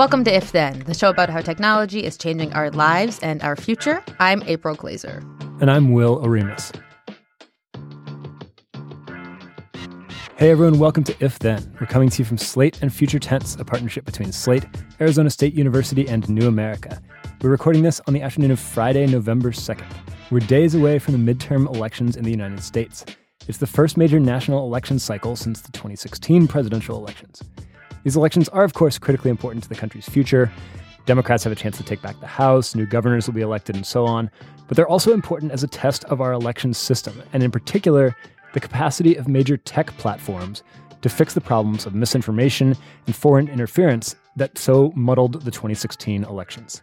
Welcome to If Then, the show about how technology is changing our lives and our future. I'm April Glaser. And I'm Will Oremus. Hey everyone, welcome to If Then. We're coming to you from Slate and Future Tense, a partnership between Slate, Arizona State University, and New America. We're recording this on the afternoon of Friday, November 2nd. We're days away from the midterm elections in the United States. It's the first major national election cycle since the 2016 presidential elections. These elections are, of course, critically important to the country's future. Democrats have a chance to take back the House, new governors will be elected, and so on. But they're also important as a test of our election system, and in particular, the capacity of major tech platforms to fix the problems of misinformation and foreign interference that so muddled the 2016 elections.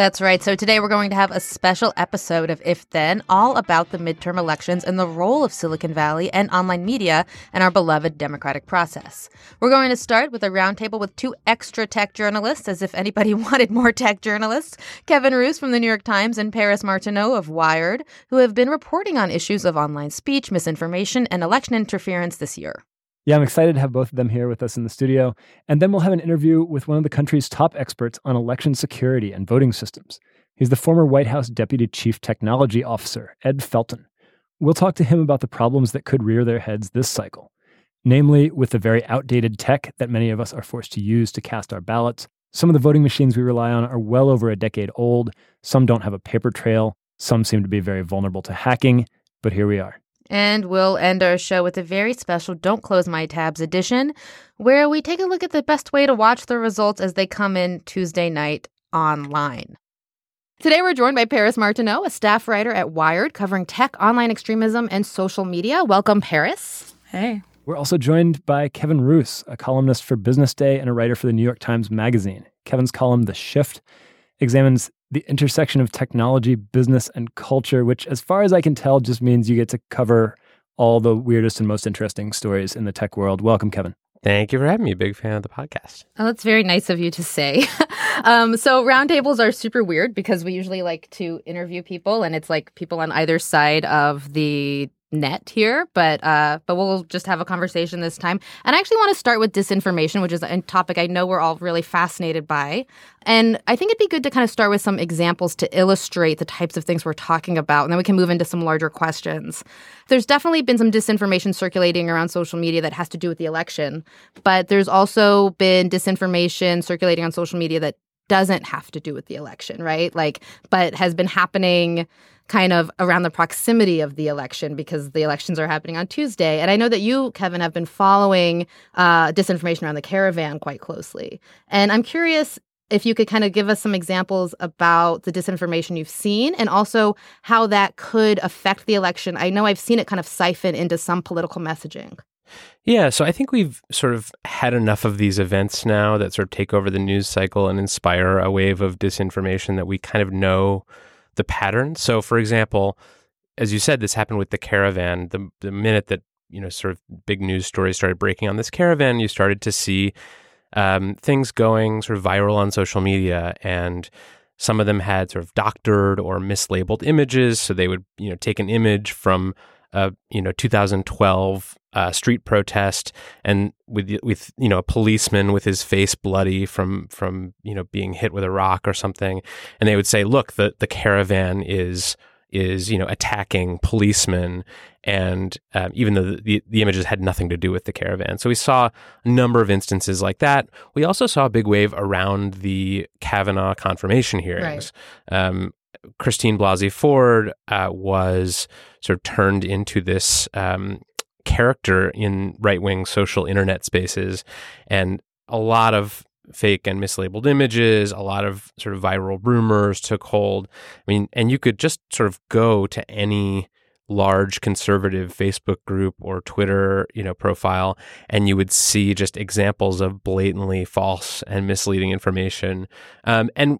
That's right. So today we're going to have a special episode of If Then, all about the midterm elections and the role of Silicon Valley and online media in our beloved democratic process. We're going to start with a roundtable with two extra tech journalists, as if anybody wanted more tech journalists Kevin Roose from the New York Times and Paris Martineau of Wired, who have been reporting on issues of online speech, misinformation, and election interference this year. Yeah, I'm excited to have both of them here with us in the studio. And then we'll have an interview with one of the country's top experts on election security and voting systems. He's the former White House Deputy Chief Technology Officer, Ed Felten. We'll talk to him about the problems that could rear their heads this cycle, namely with the very outdated tech that many of us are forced to use to cast our ballots. Some of the voting machines we rely on are well over a decade old, some don't have a paper trail, some seem to be very vulnerable to hacking, but here we are. And we'll end our show with a very special Don't Close My Tabs edition, where we take a look at the best way to watch the results as they come in Tuesday night online. Today, we're joined by Paris Martineau, a staff writer at Wired, covering tech, online extremism, and social media. Welcome, Paris. Hey. We're also joined by Kevin Roose, a columnist for Business Day and a writer for the New York Times Magazine. Kevin's column, The Shift, examines the intersection of technology, business, and culture, which, as far as I can tell, just means you get to cover all the weirdest and most interesting stories in the tech world. Welcome, Kevin. Thank you for having me. Big fan of the podcast. Oh, that's very nice of you to say. um, so roundtables are super weird because we usually like to interview people, and it's like people on either side of the net here, but uh, but we'll just have a conversation this time. And I actually want to start with disinformation, which is a topic I know we're all really fascinated by. And I think it'd be good to kind of start with some examples to illustrate the types of things we're talking about, and then we can move into some larger questions. There's definitely been some disinformation circulating around social media that has to do with the election, but there's also been disinformation circulating on social media that doesn't have to do with the election, right? Like, but has been happening kind of around the proximity of the election because the elections are happening on Tuesday. And I know that you, Kevin, have been following uh, disinformation around the caravan quite closely. And I'm curious if you could kind of give us some examples about the disinformation you've seen and also how that could affect the election. I know I've seen it kind of siphon into some political messaging. Yeah, so I think we've sort of had enough of these events now that sort of take over the news cycle and inspire a wave of disinformation that we kind of know the pattern. So, for example, as you said, this happened with the caravan. The the minute that you know, sort of big news stories started breaking on this caravan, you started to see um, things going sort of viral on social media, and some of them had sort of doctored or mislabeled images. So they would you know take an image from a you know 2012 uh, street protest and with with you know a policeman with his face bloody from from you know being hit with a rock or something. And they would say look the the caravan is is you know attacking policemen. And um, even though the, the images had nothing to do with the caravan. So we saw a number of instances like that. We also saw a big wave around the kavanaugh confirmation hearings. Right. um, christine blasey ford uh, was sort of turned into this um, character in right wing social internet spaces. And a lot of fake and mislabeled images. A lot of sort of viral rumors took hold. I mean, and you could just sort of go to any large conservative Facebook group or Twitter, you know, profile, and you would see just examples of blatantly false and misleading information. Um, and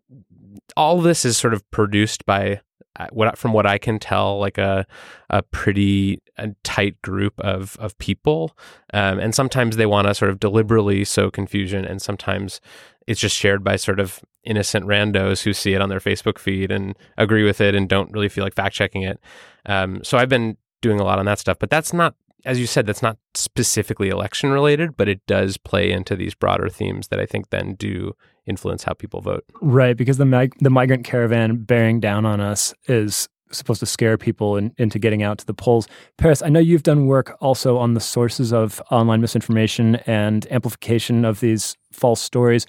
all this is sort of produced by uh, what from what I can tell, like a a pretty a tight group of of people, um, and sometimes they want to sort of deliberately sow confusion, and sometimes it's just shared by sort of innocent randos who see it on their Facebook feed and agree with it and don't really feel like fact checking it. Um, so I've been doing a lot on that stuff, but that's not, as you said, that's not specifically election related, but it does play into these broader themes that I think then do influence how people vote. Right, because the mig- the migrant caravan bearing down on us is supposed to scare people in, into getting out to the polls. Paris, I know you've done work also on the sources of online misinformation and amplification of these false stories.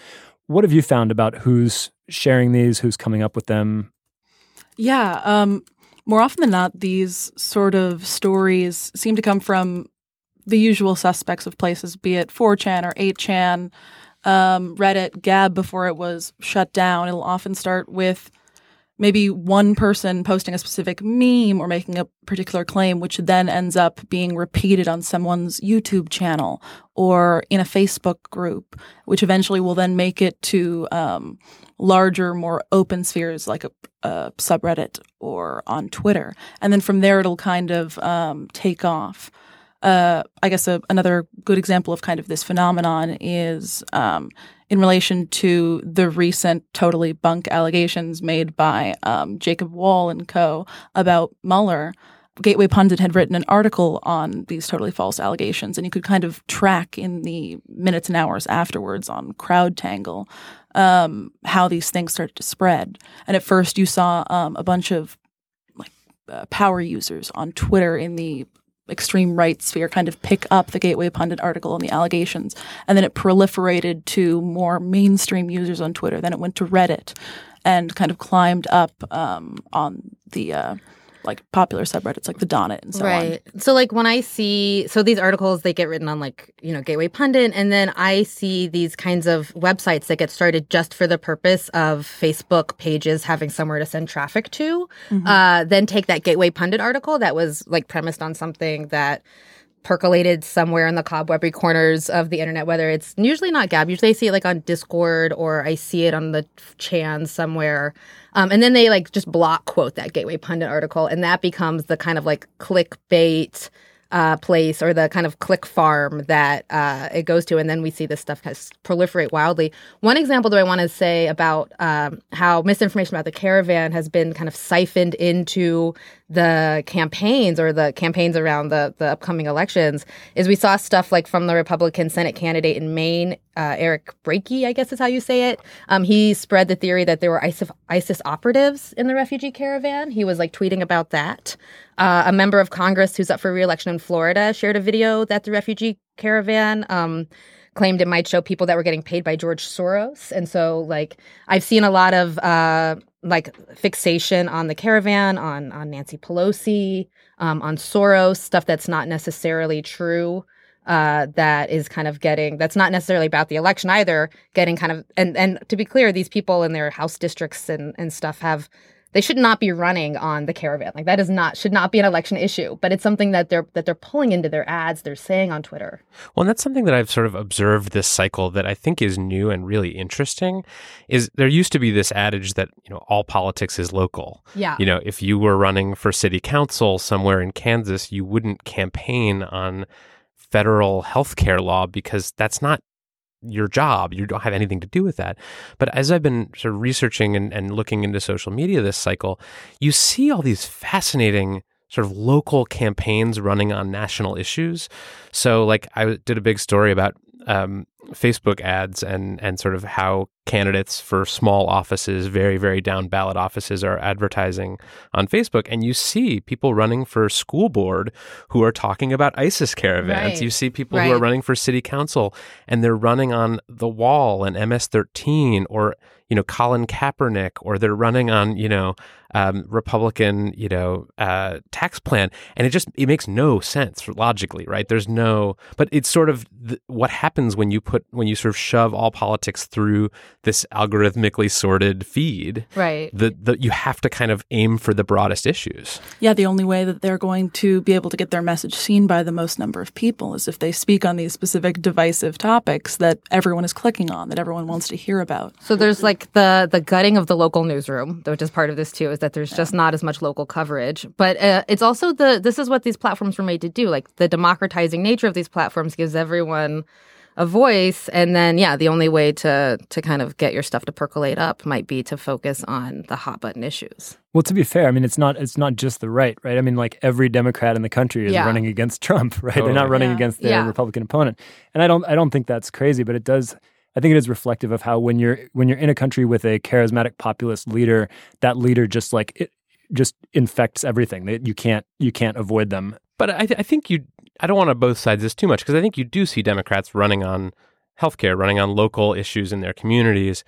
What have you found about who's sharing these, who's coming up with them? Yeah, um, more often than not, these sort of stories seem to come from the usual suspects of places, be it 4chan or 8chan, um, Reddit, Gab before it was shut down. It'll often start with maybe one person posting a specific meme or making a particular claim, which then ends up being repeated on someone's YouTube channel or in a Facebook group, which eventually will then make it to um, larger, more open spheres like a, a, subreddit or on Twitter. And then from there, it'll kind of um, take off. Uh, I guess a, another good example of kind of this phenomenon is um, in relation to the recent totally bunk allegations made by um, Jacob Wohl and co. about Mueller. Gateway Pundit had written an article on these totally false allegations, and you could kind of track in the minutes and hours afterwards on CrowdTangle um, how these things started to spread. And at first, you saw um, a bunch of like uh, power users on Twitter in the extreme right sphere kind of pick up the Gateway Pundit article and the allegations. And then it proliferated to more mainstream users on Twitter. Then it went to Reddit and kind of climbed up um, on the uh, like popular subreddits like the Donald and so on. right. on. So like when I see so these articles they get written on like, you know, Gateway Pundit and then I see these kinds of websites that get started just for the purpose of Facebook pages having somewhere to send traffic to. Mm-hmm. Uh, then take that Gateway Pundit article that was like premised on something that percolated somewhere in the cobwebby corners of the internet, whether it's usually not Gab, usually I see it like on Discord or I see it on the Chan somewhere. Um, and then they like just block quote that Gateway Pundit article, and that becomes the kind of like clickbait uh, place or the kind of click farm that uh, it goes to, and then we see this stuff of proliferate wildly. One example that I want to say about um, how misinformation about the caravan has been kind of siphoned into the campaigns or the campaigns around the the upcoming elections is we saw stuff like from the Republican Senate candidate in Maine, uh, Eric Brakey, I guess is how you say it. Um, he spread the theory that there were ISIS, ISIS operatives in the refugee caravan. He was like tweeting about that. Uh, a member of Congress who's up for reelection in Florida shared a video that the refugee caravan. Um, claimed it might show people that were getting paid by George Soros. And so, like, I've seen a lot of uh, like fixation on the caravan, on on Nancy Pelosi, um, on Soros, stuff that's not necessarily true. Uh, that is kind of getting that's not necessarily about the election either. Getting kind of and and to be clear, these people in their house districts and and stuff have they should not be running on the caravan. Like that is not should not be an election issue, but it's something that they're that they're pulling into their ads, they're saying on Twitter. Well, and that's something that I've sort of observed this cycle that I think is new and really interesting is there used to be this adage that, you know, all politics is local. Yeah. You know, if you were running for city council somewhere in Kansas, you wouldn't campaign on federal health care law because that's not your job. You don't have anything to do with that. But as I've been sort of researching and, and looking into social media this cycle, you see all these fascinating sort of local campaigns running on national issues. So, like, I did a big story about um, Facebook ads and and sort of how candidates for small offices, very very down ballot offices, are advertising on Facebook, and you see people running for school board who are talking about ISIS caravans. Right. You see people Right. who are running for city council, and they're running on the Wall and MS13 or you know Colin Kaepernick, or they're running on you know um, Republican, you know, uh, tax plan, and it just it makes no sense logically, right? There's no, but it's sort of th- what happens when you put when you sort of shove all politics through this algorithmically sorted feed, right? The, the you have to kind of aim for the broadest issues. Yeah, the only way that they're going to be able to get their message seen by the most number of people is if they speak on these specific divisive topics that everyone is clicking on, that everyone wants to hear about. So there's like the the gutting of the local newsroom, which is part of this too, is that there's yeah. just not as much local coverage. But uh, it's also the this is what these platforms were made to do. Like the democratizing nature of these platforms gives everyone a voice and then yeah the only way to to kind of get your stuff to percolate up might be to focus on the hot button issues well to be fair i mean it's not it's not just the right right i mean like every democrat in the country is yeah. running against trump right totally. they're not running yeah. against their yeah. republican opponent and i don't i don't think that's crazy but it does I think it is reflective of how when you're when you're in a country with a charismatic populist leader, that leader just like it just infects everything. That you can't you can't avoid them. But I, th- I think you I don't want to both sides this too much because I think you do see Democrats running on healthcare, running on local issues in their communities.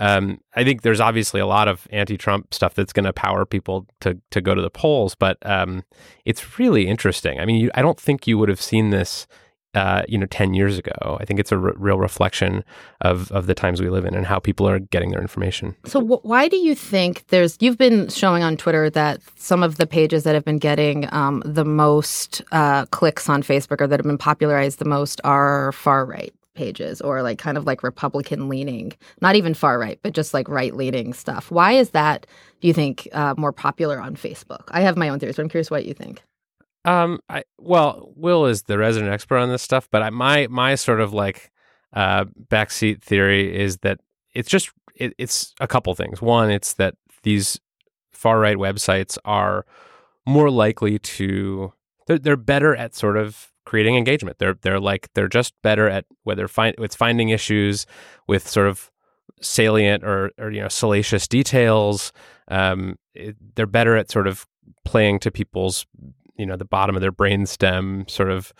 Um, I think there's obviously a lot of anti-Trump stuff that's going to power people to to go to the polls, but um, it's really interesting. I mean, you, I don't think you would have seen this uh, you know, 10 years ago. I think it's a real reflection of, of the times we live in and how people are getting their information. So, wh- why do you think there's, you've been showing on Twitter that some of the pages that have been getting um, the most uh, clicks on Facebook or that have been popularized the most are far right? pages or like kind of like republican leaning not even far right but just like right leaning stuff why is that do you think uh, more popular on facebook i have my own theories but i'm curious what you think um, I well, Will is the resident expert on this stuff, but I, my my sort of like uh backseat theory is that it's just it, it's a couple things. One, it's that these far right websites are more likely to they're they're better at sort of creating engagement. They're they're like they're just better at whether find it's finding issues with sort of salient or or you know salacious details. Um, it, they're better at sort of playing to people's you know the bottom of their brainstem sort of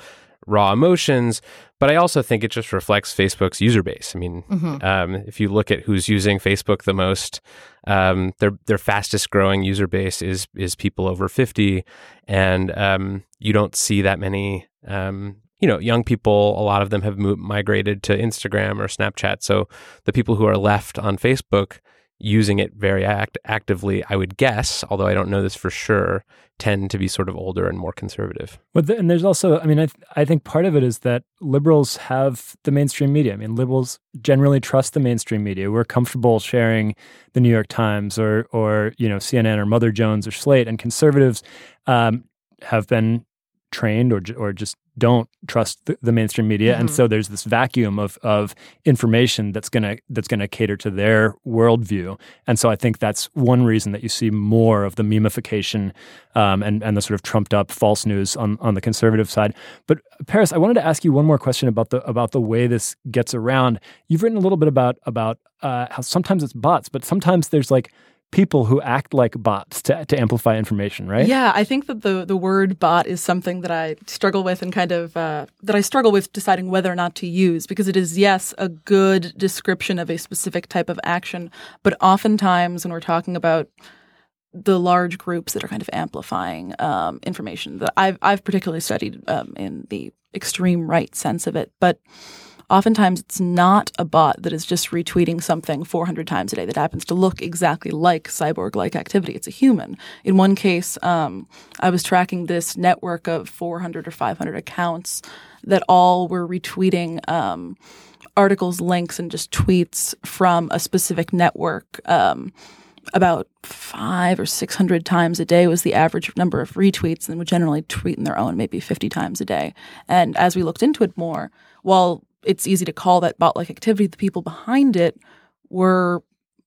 raw emotions but i also think it just reflects facebook's user base. I mean mm-hmm. um, if you look at who's using facebook the most um, their their fastest growing user base is is people over 50 and um, you don't see that many um, you know young people. A lot of them have moved, migrated to instagram or snapchat. So the people who are left on facebook using it very act- actively, I would guess, although I don't know this for sure, tend to be sort of older and more conservative. But the, and there's also, I mean, I th- I think part of it is that liberals have the mainstream media. I mean, liberals generally trust the mainstream media. We're comfortable sharing the New York Times or or you know CNN or Mother Jones or Slate, and conservatives um, have been trained or or just don't trust the, the mainstream media. Mm-hmm. and so there's this vacuum of of information that's gonna that's gonna cater to their worldview. And so I think that's one reason that you see more of the memification um, and and the sort of trumped up false news on on the conservative side. But Paris I wanted to ask you one more question about the about the way this gets around. You've written a little bit about about uh, how sometimes it's bots but sometimes there's like people who act like bots to, to amplify information, right? Yeah, I think that the the word bot is something that I struggle with and kind of uh, that I struggle with deciding whether or not to use because it is yes a good description of a specific type of action, but oftentimes when we're talking about the large groups that are kind of amplifying um, information that I've I've particularly studied um, in the extreme right sense of it, but oftentimes it's not a bot that is just retweeting something 400 times a day that happens to look exactly like cyborg like activity. It's a human. In one case, um, I was tracking this network of 400 or 500 accounts that all were retweeting. Um, articles, links, and just tweets from a specific network. Um, about five or six hundred times a day was the average number of retweets, and would generally tweet in their own maybe fifty times a day. And as we looked into it more, while it's easy to call that bot like activity. The people behind it were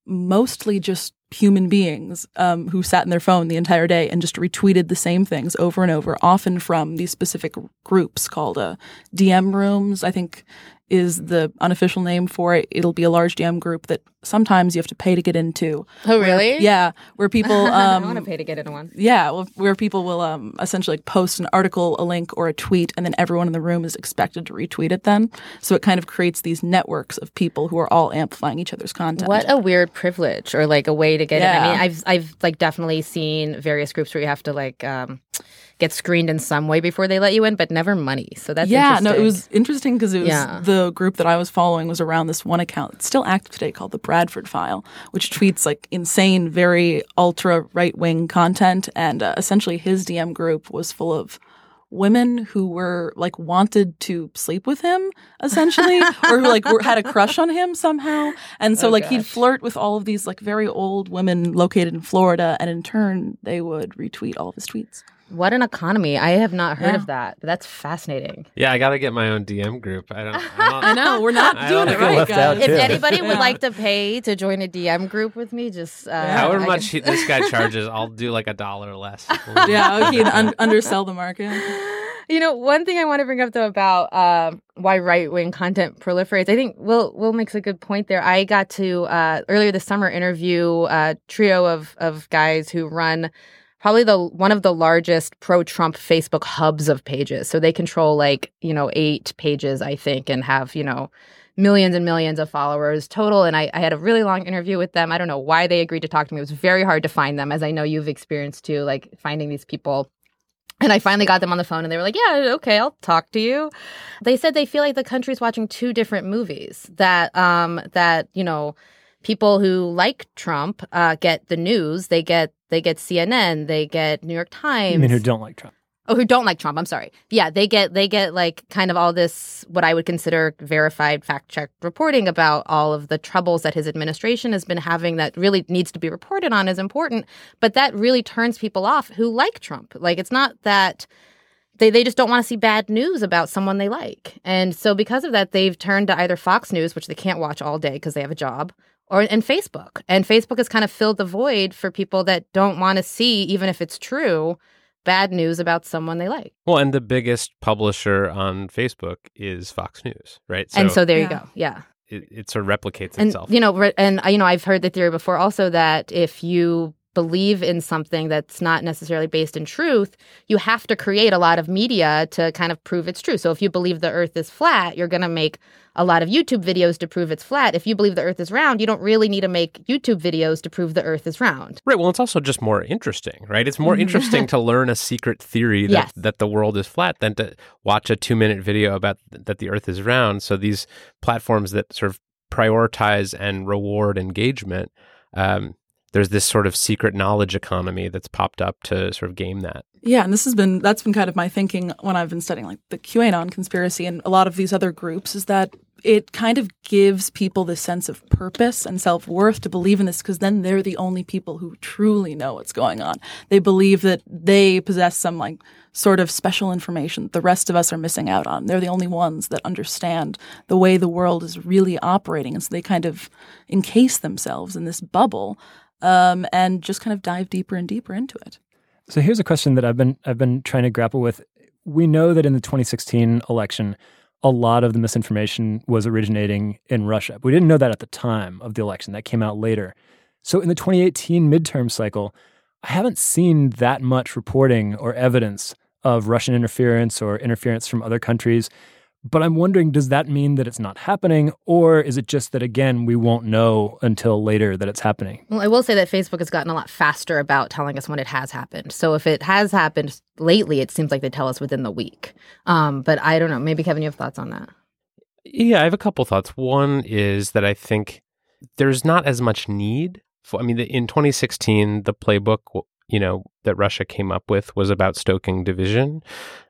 mostly just human beings um, who sat in their phone the entire day and just retweeted the same things over and over, often from these specific groups called uh, DM rooms, I think is the unofficial name for it. It'll be a large DM group that sometimes you have to pay to get into. Oh, Where- really? yeah, where people um, I want to pay to get into one. yeah, well, where people will um, essentially like post an article, a link, or a tweet, and then everyone in the room is expected to retweet it. Then, so it kind of creates these networks of people who are all amplifying each other's content. What a weird privilege, or like a way to get in. I mean, I've I've like definitely seen various groups where you have to like um, get screened in some way before they let you in, but never money. So that's yeah, no, it was interesting because it was Yeah. the group that I was following was around this one account. It's still active today called the Bradford File, which tweets like insane, very ultra right wing content. And uh, essentially, his DM group was full of women who were like wanted to sleep with him essentially or who like were, had a crush on him somehow. And so Oh, like he'd flirt with all of these like very old women located in florida. And in turn they would retweet all of his tweets What an economy! I have not heard Yeah. of that, that's fascinating. Yeah, I got to get my own DM group. I don't. I, i know we're not I doing it right left guys. If anybody would Yeah. like to pay to join a DM group with me, just uh, However I much can- he, this guy charges, I'll do like a dollar less. yeah okay un- undersell the market You know, one thing I want to bring up though about uh, why right wing content proliferates, I think Will Will makes a good point there. I got to uh, earlier this summer interview a trio of of guys who run probably the one of the largest pro Trump Facebook hubs of pages. So they control like you know eight pages, I think, and have you know millions and millions of followers total. And I, I had a really long interview with them. I don't know why they agreed to talk to me. It was very hard to find them, as I know you've experienced too, like finding these people. And I finally got them on the phone and they were like, Yeah, okay, I'll talk to you. They said they feel like the country's watching two different movies. That um that, you know, people who like Trump uh get the news, they get they get CNN, they get New York Times. I mean, who don't like Trump? Oh, who don't like Trump? I'm sorry. Yeah, they get they get like kind of all this what I would consider verified fact checked reporting about all of the troubles that his administration has been having that really needs to be reported on is important, but that really turns people off who like Trump. Like it's not that they they just don't want to see bad news about someone they like. And so because of that they've turned to either Fox News, which they can't watch all day because they have a job, or and Facebook. And Facebook has kind of filled the void for people that don't want to see even if it's true bad news about someone they like. well, and the biggest publisher on Facebook is Fox News, right? and so there you go. Yeah. it, it sort of replicates And itself. you know, re- and uh, you know, I've heard the theory before also that if you believe in something that's not necessarily based in truth, you have to create a lot of media to kind of prove it's true. So if you believe the earth is flat, you're going to make a lot of YouTube videos to prove it's flat. If you believe the earth is round, you don't really need to make YouTube videos to prove the earth is round. Right. Well, it's also just more interesting, right? It's more interesting to learn a secret theory that, Yes. that the world is flat than to watch a two minute video about th- that the earth is round. So these platforms that sort of prioritize and reward engagement, um, there's this sort of secret knowledge economy that's popped up to sort of game that. Yeah, and this has been that's been kind of my thinking when I've been studying like the QAnon conspiracy and a lot of these other groups is that it kind of gives people this sense of purpose and self worth to believe in this because then they're the only people who truly know what's going on. They believe that they possess some like sort of special information that the rest of us are missing out on. They're the only ones that understand the way the world is really operating, and so they kind of encase themselves in this bubble um, and just kind of dive deeper and deeper into it. So here's a question that I've been I've been trying to grapple with. We know that in the 2016 election, a lot of the misinformation was originating in Russia. We didn't know that at the time of the election. That came out later. So in the 2018 midterm cycle, I haven't seen that much reporting or evidence of Russian interference or interference from other countries. But I'm wondering, does that mean that it's not happening, or is it just that again we won't know until later that it's happening? Well, I will say that Facebook has gotten a lot faster about telling us when it has happened. So if it has happened lately, it seems like they tell us within the week. Um, but I don't know. Maybe Kevin, you have thoughts on that? Yeah, I have a couple thoughts. One is that I think there's not as much need for, I mean, the, in 2016, the playbook, you know, that Russia came up with was about stoking division.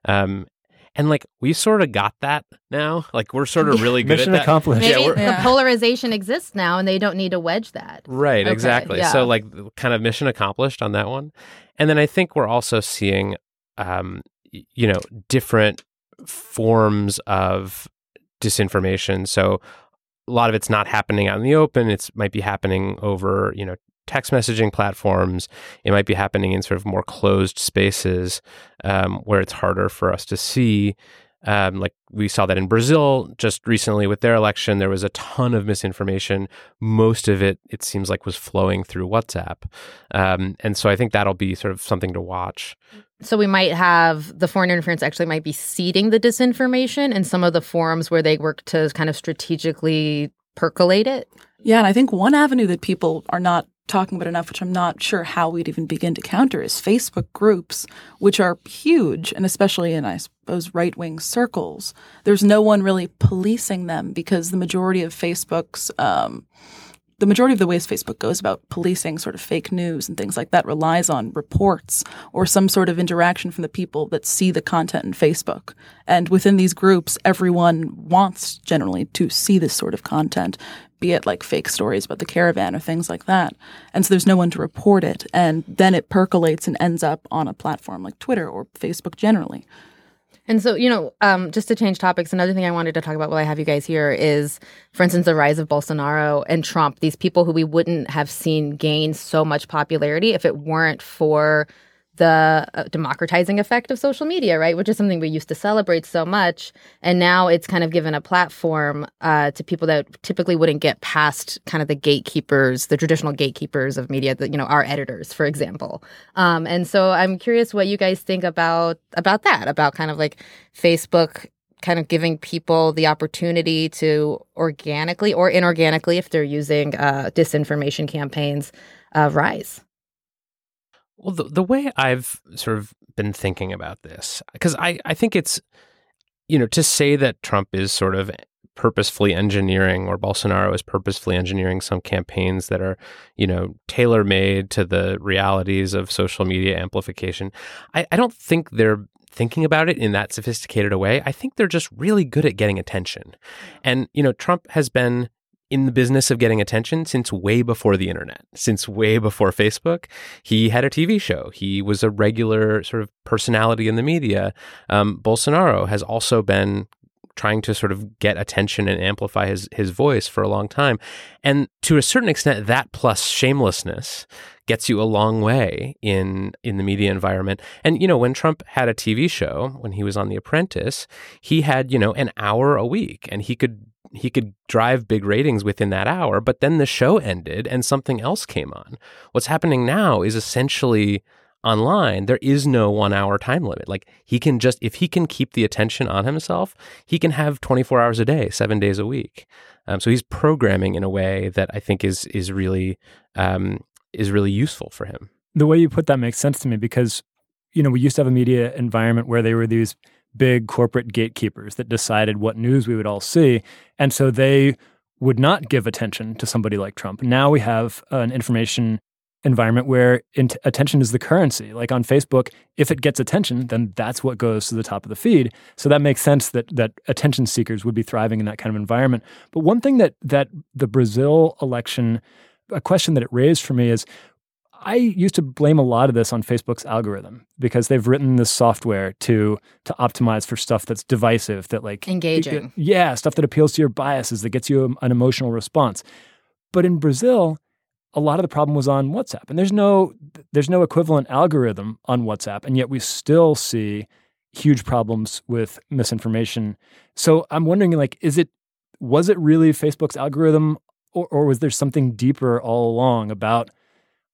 Um, and like we sort of got that now. Like we're sort of really good Mission at that. accomplished. Maybe Yeah, we're- the polarization exists now, and they don't need to wedge that. Right, Okay, exactly. yeah. So like kind of mission accomplished on that one. And then I think we're also seeing um you know different forms of disinformation. So a lot of it's not happening out in the open. It's might be happening over, you know, text messaging platforms. It might be happening in sort of more closed spaces um, where it's harder for us to see. Um, like we saw that in Brazil just recently with their election, there was a ton of misinformation. Most of it, it seems like, was flowing through WhatsApp. Um, and so I think that'll be sort of something to watch. So we might have the foreign interference actually might be seeding the disinformation in some of the forums where they work to kind of strategically percolate it. Yeah, and I think one avenue that people are not talking about enough, which I'm not sure how we'd even begin to counter, is Facebook groups, which are huge, and especially in, I suppose, right wing circles. There's no one really policing them because the majority of Facebook's um, the majority of the ways Facebook goes about policing sort of fake news and things like that relies on reports or some sort of interaction from the people that see the content in Facebook. And within these groups, everyone wants generally to see this sort of content, be it like fake stories about the caravan or things like that. And so there's no one to report it. And then it percolates and ends up on a platform like Twitter or Facebook generally. And so, you know, um, just to change topics, another thing I wanted to talk about while I have you guys here is, for instance, the rise of Bolsonaro and Trump, these people who we wouldn't have seen gain so much popularity if it weren't for the uh, democratizing effect of social media, right? Which is something we used to celebrate so much. And now it's kind of given a platform uh, to people that typically wouldn't get past kind of the gatekeepers, the traditional gatekeepers of media, that, you know, our editors, for example. Um, and so I'm curious what you guys think about, about that, about kind of like Facebook kind of giving people the opportunity to organically or inorganically, if they're using uh, disinformation campaigns, uh, rise. Well, the, the way I've sort of been thinking about this, because I, I think it's, you know, to say that Trump is sort of purposefully engineering or Bolsonaro is purposefully engineering some campaigns that are, you know, tailor made to the realities of social media amplification. I, I don't think they're thinking about it in that sophisticated a way. I think they're just really good at getting attention. And, you know, Trump has been in the business of getting attention since way before the internet, since way before Facebook. He had a TV show. He was a regular sort of personality in the media. Um, Bolsonaro has also been trying to sort of get attention and amplify his his voice for a long time. And to a certain extent that plus shamelessness gets you a long way in in the media environment. And you know, when Trump had a TV show, when he was on The Apprentice, he had, you know, an hour a week and he could he could drive big ratings within that hour, but then the show ended and something else came on. What's happening now is essentially online, there is no one hour time limit. Like he can just, if he can keep the attention on himself, he can have 24 hours a day, seven days a week. Um, so he's programming in a way that I think is, is really, um, is really useful for him. The way you put that makes sense to me because, you know, we used to have a media environment where they were these big corporate gatekeepers that decided what news we would all see. And so they would not give attention to somebody like Trump. Now we have an information environment where attention is the currency. Like on Facebook, if it gets attention, then that's what goes to the top of the feed. So that makes sense that that attention seekers would be thriving in that kind of environment. But one thing that that the Brazil election a question that it raised for me is I used to blame a lot of this on Facebook's algorithm because they've written this software to to optimize for stuff that's divisive, that like engaging, yeah, stuff that appeals to your biases, that gets you an emotional response. But in Brazil, a lot of the problem was on WhatsApp, and there's no there's no equivalent algorithm on WhatsApp, and yet we still see huge problems with misinformation. So I'm wondering, like, is it was it really Facebook's algorithm, or, or was there something deeper all along about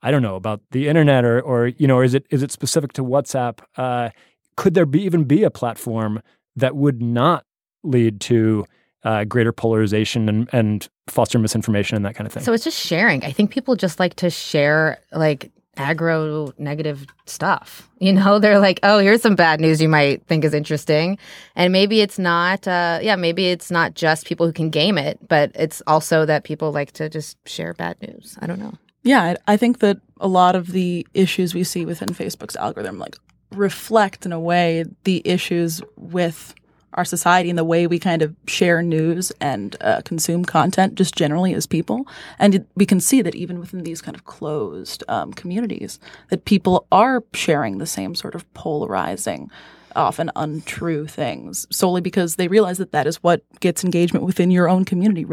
I don't know about the internet or or you know, is it is it specific to WhatsApp? Uh, could there be even be a platform that would not lead to uh, greater polarization and, and foster misinformation and that kind of thing? So it's just sharing. I think people just like to share like aggro negative stuff. You know, they're like, oh, here's some bad news you might think is interesting. And maybe it's not, uh, yeah, maybe it's not just people who can game it, but it's also that people like to just share bad news. I don't know. Yeah, I think that a lot of the issues we see within Facebook's algorithm like reflect in a way the issues with our society and the way we kind of share news and uh, consume content just generally as people. And we can see that even within these kind of closed um, communities, that people are sharing the same sort of polarizing, often untrue things solely because they realize that that is what gets engagement within your own community,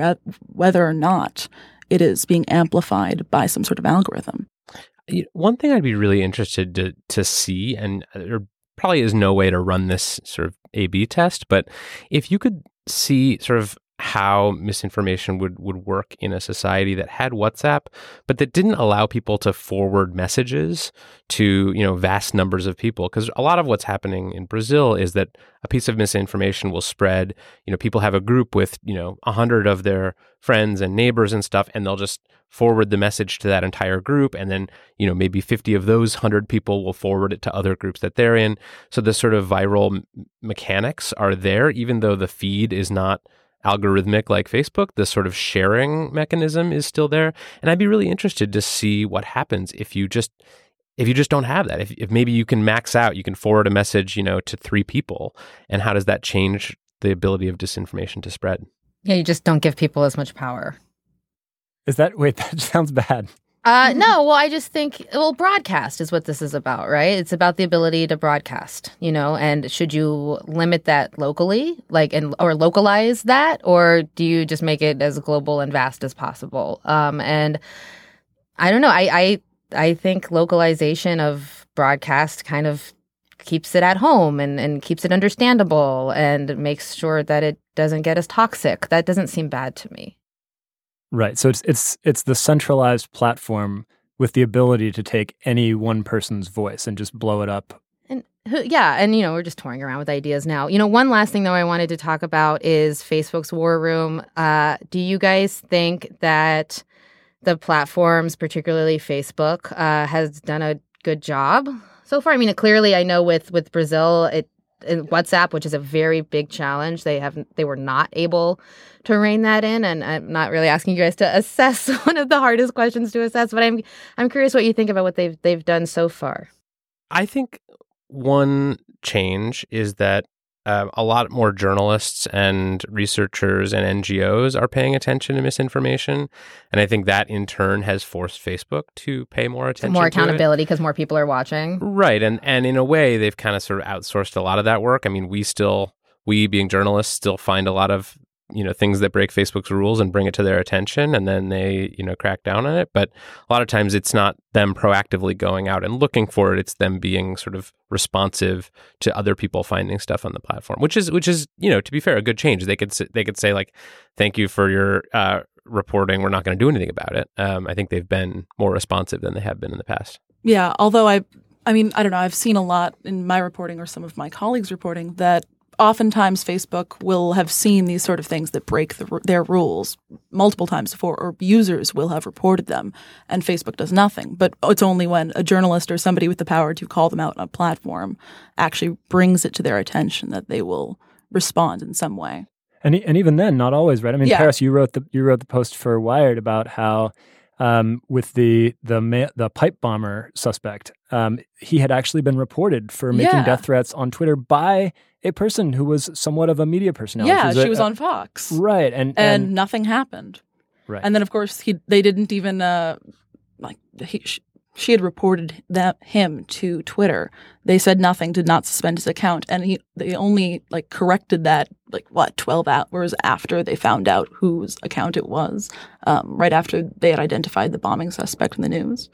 whether or not it is being amplified by some sort of algorithm. One thing I'd be really interested to to see and uh, there probably is no way to run this sort of A B test. But if you could see sort of how misinformation would, would work in a society that had WhatsApp, but that didn't allow people to forward messages to, you know, vast numbers of people. Because a lot of what's happening in Brazil is that a piece of misinformation will spread. You know, people have a group with, you know, a hundred of their friends and neighbors and stuff, and they'll just forward the message to that entire group. And then, you know, maybe 50 of those 100 people will forward it to other groups that they're in. So the sort of viral mechanics are there, even though the feed is not algorithmic like Facebook, the sort of sharing mechanism is still there. And I'd be really interested to see what happens if you just if you just don't have that. If, if maybe you can max out, you can forward a message, you know, to three people, and how does that change the ability of disinformation to spread? Yeah, you just don't give people as much power. Is that wait? That sounds bad. Uh, no, well, I just think, well, broadcast is what this is about, right? It's about the ability to broadcast, you know, and should you limit that locally, like, and, or localize that, or do you just make it as global and vast as possible? Um, and I don't know. I, I, I think localization of broadcast kind of keeps it at home and, and keeps it understandable and makes sure that it doesn't get as toxic. That doesn't seem bad to me. Right. So it's it's it's the centralized platform with the ability to take any one person's voice and just blow it up. And yeah, and you know, we're just touring around with ideas now. You know, one last thing though I wanted to talk about is Facebook's war room. Uh, do you guys think that the platforms, particularly Facebook, uh, has done a good job so far? I mean, clearly, I know with with Brazil, it WhatsApp, which is a very big challenge. They have they were not able to rein that in, and I'm not really asking you guys to assess one of the hardest questions to assess, but I'm I'm curious what you think about what they've they've done so far. I think one change is that uh, a lot more journalists and researchers and NGOs are paying attention to misinformation, and I think that in turn has forced Facebook to pay more attention. More accountability because more people are watching. Right, and and in a way, they've kind of sort of outsourced a lot of that work. I mean, we still, we being journalists, still find a lot of you know things that break Facebook's rules and bring it to their attention, and then they you know crack down on it. But a lot of times, it's not them proactively going out and looking for it; it's them being sort of responsive to other people finding stuff on the platform, which is which is you know to be fair, a good change. They could they could say like, "Thank you for your uh, reporting. We're not going to do anything about it." Um, I think they've been more responsive than they have been in the past. Yeah, although I I mean, I don't know. I've seen a lot in my reporting or some of my colleagues' reporting that oftentimes Facebook will have seen these sort of things that break the, their rules multiple times before, or users will have reported them, and Facebook does nothing. But it's only when a journalist or somebody with the power to call them out on a platform actually brings it to their attention that they will respond in some way. And and even then, not always, right? I mean, yeah. Paris, you wrote the you wrote the post for Wired about how um, with the the the pipe bomber suspect, um, he had actually been reported for making yeah. death threats on Twitter by a person who was somewhat of a media personality. Yeah, was she a, was on Fox, right? And, and, and nothing happened. Right, and then of course he they didn't even uh, like he, she had reported that him to Twitter. They said nothing, did not suspend his account, and he they only like corrected that like what twelve hours after they found out whose account it was, um, right after they had identified the bombing suspect in the news.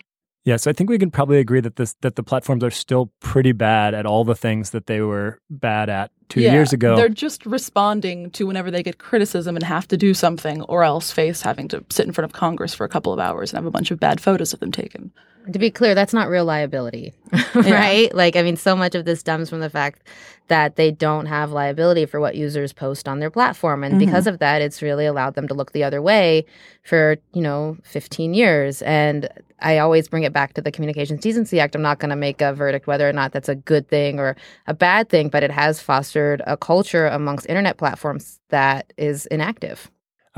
Yeah, so I think we can probably agree that this that the platforms are still pretty bad at all the things that they were bad at two yeah, years ago. They're just responding to whenever they get criticism and have to do something, or else face having to sit in front of Congress for a couple of hours and have a bunch of bad photos of them taken. To be clear, that's not real liability, right? Yeah. Like, I mean, so much of this stems from the fact that they don't have liability for what users post on their platform. And mm-hmm. because of that, it's really allowed them to look the other way for, you know, 15 years. And I always bring it back to the Communications Decency Act. I'm not going to make a verdict whether or not that's a good thing or a bad thing, but it has fostered a culture amongst internet platforms that is inactive.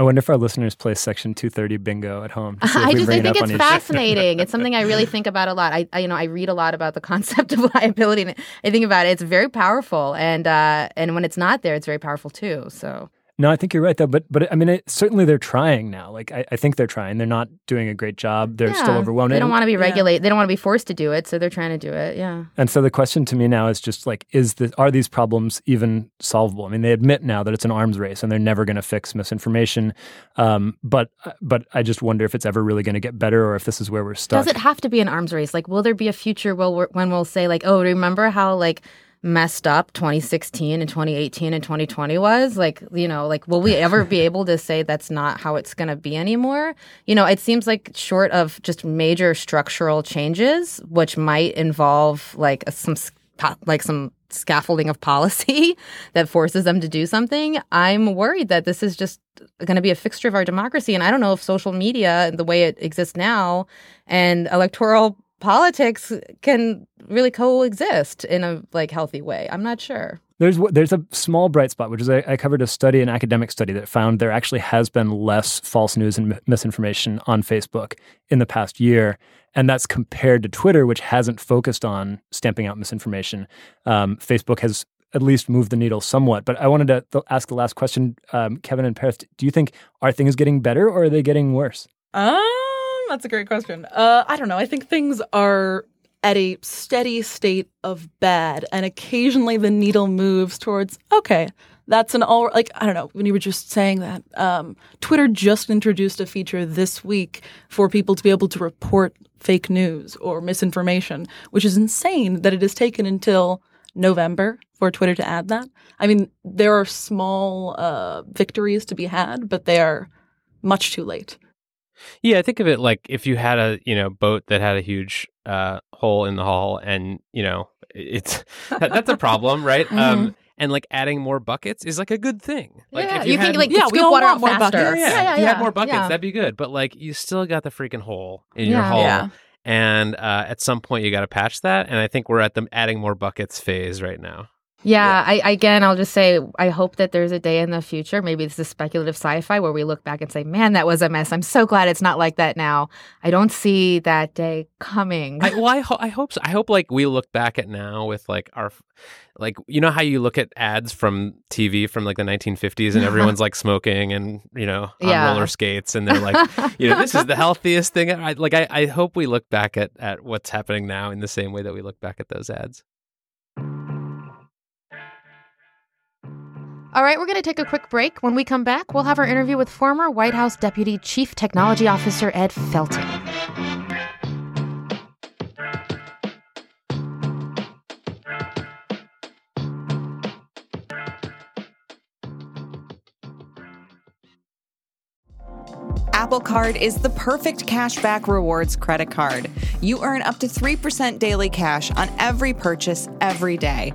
I wonder if our listeners play Section 230 bingo at home. I just I think it's fascinating. it's something I really think about a lot. I, I, you know I read a lot about the concept of liability, and I think about it. It's very powerful, and uh, and when it's not there, it's very powerful too. So no, I think you're right though. But but I mean, it, certainly they're trying now. Like I, I, think they're trying. They're not doing a great job. They're yeah, still overwhelmed. They don't want to be regulated. Yeah. They don't want to be forced to do it, so they're trying to do it. Yeah. And so the question to me now is just like, is the are these problems even solvable? I mean, they admit now that it's an arms race and they're never going to fix misinformation. Um, but but I just wonder if it's ever really going to get better or if this is where we're stuck. Does it have to be an arms race? Like, will there be a future where when we'll say like, oh, remember how like messed up 2016 and 2018 and 2020 was like you know like will we ever be able to say that's not how it's going to be anymore? You know it seems like short of just major structural changes which might involve like some like some scaffolding of policy that forces them to do something i'm worried that this is just going to be a fixture of our democracy. And i don't know if social media and the way it exists now and electoral politics can really coexist in a like healthy way. I'm not sure. There's there's a small bright spot, which is I, I, covered a study, an academic study that found there actually has been less false news and misinformation on Facebook in the past year, and that's compared to Twitter, which hasn't focused on stamping out misinformation. Um, Facebook has at least moved the needle somewhat. But I wanted to th- ask the last question, um, Kevin and Paris. Do you think are things getting better or are they getting worse? Um, that's a great question. Uh, I don't know. I think things are at a steady state of bad, and occasionally the needle moves towards okay. That's an all like I don't know when you were just saying that. Um, Twitter just introduced a feature this week for people to be able to report fake news or misinformation, which is insane that it has taken until November for Twitter to add that. I mean, there are small uh, victories to be had, but they are much too late. Yeah, I think of it like if you had a you know boat that had a huge uh, hole in the hull, and you know it's that, that's a problem, right? mm-hmm. um, and like adding more buckets is like a good thing. Like yeah, if you, you had, can like yeah, we all water want more faster. Buckets. Yeah, yeah, yeah, if you had more buckets, that'd be good. But like you still got the freaking hole in your hull. And uh, at some point, you got to patch that. And I think we're at the adding more buckets phase right now. Yeah, yeah. I again, I'll just say I hope that there's a day in the future. Maybe this is speculative sci-fi where we look back and say, "Man, that was a mess." I'm so glad it's not like that now. I don't see that day coming. I, well, I, ho- I hope so. I hope like we look back at now with like our, like you know how you look at ads from TV from like the 1950s and everyone's like smoking and you know on yeah. roller skates and they're like, you know, this is the healthiest thing. I, like I, I hope we look back at at what's happening now in the same way that we look back at those ads. All right, we're going to take a quick break. When we come back, we'll have our interview with former White House Deputy Chief Technology Officer Ed Felten. Apple Card is the perfect cashback rewards credit card. You earn up to 3% daily cash on every purchase every day.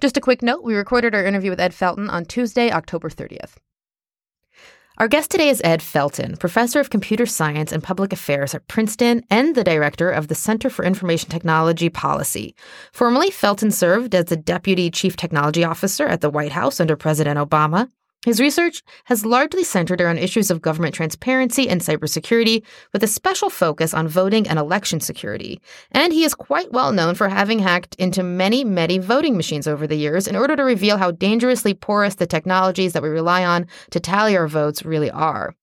Just a quick note we recorded our interview with Ed Felten on Tuesday, October 30th. Our guest today is Ed Felten, professor of computer science and public affairs at Princeton and the director of the Center for Information Technology Policy. Formerly, Felten served as the deputy chief technology officer at the White House under President Obama his research has largely centered around issues of government transparency and cybersecurity, with a special focus on voting and election security. And he is quite well known for having hacked into many, many voting machines over the years in order to reveal how dangerously porous the technologies that we rely on to tally our votes really are.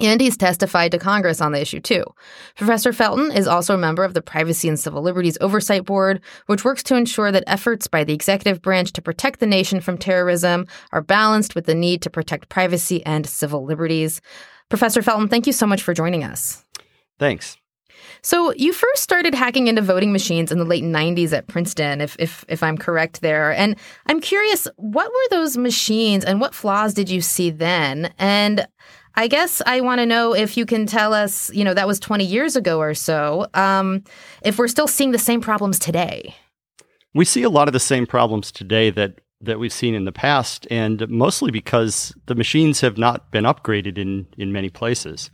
And he's testified to Congress on the issue too. Professor Felten is also a member of the Privacy and Civil Liberties Oversight Board, which works to ensure that efforts by the executive branch to protect the nation from terrorism are balanced with the need to protect privacy and civil liberties. Professor Felten, thank you so much for joining us. Thanks. So you first started hacking into voting machines in the late 90s at Princeton, if, if if I'm correct there. And I'm curious, what were those machines and what flaws did you see then? And I guess I want to know if you can tell us, you know, that was 20 years ago or so, um, if we're still seeing the same problems today. We see a lot of the same problems today that that we've seen in the past, and mostly because the machines have not been upgraded in in many places.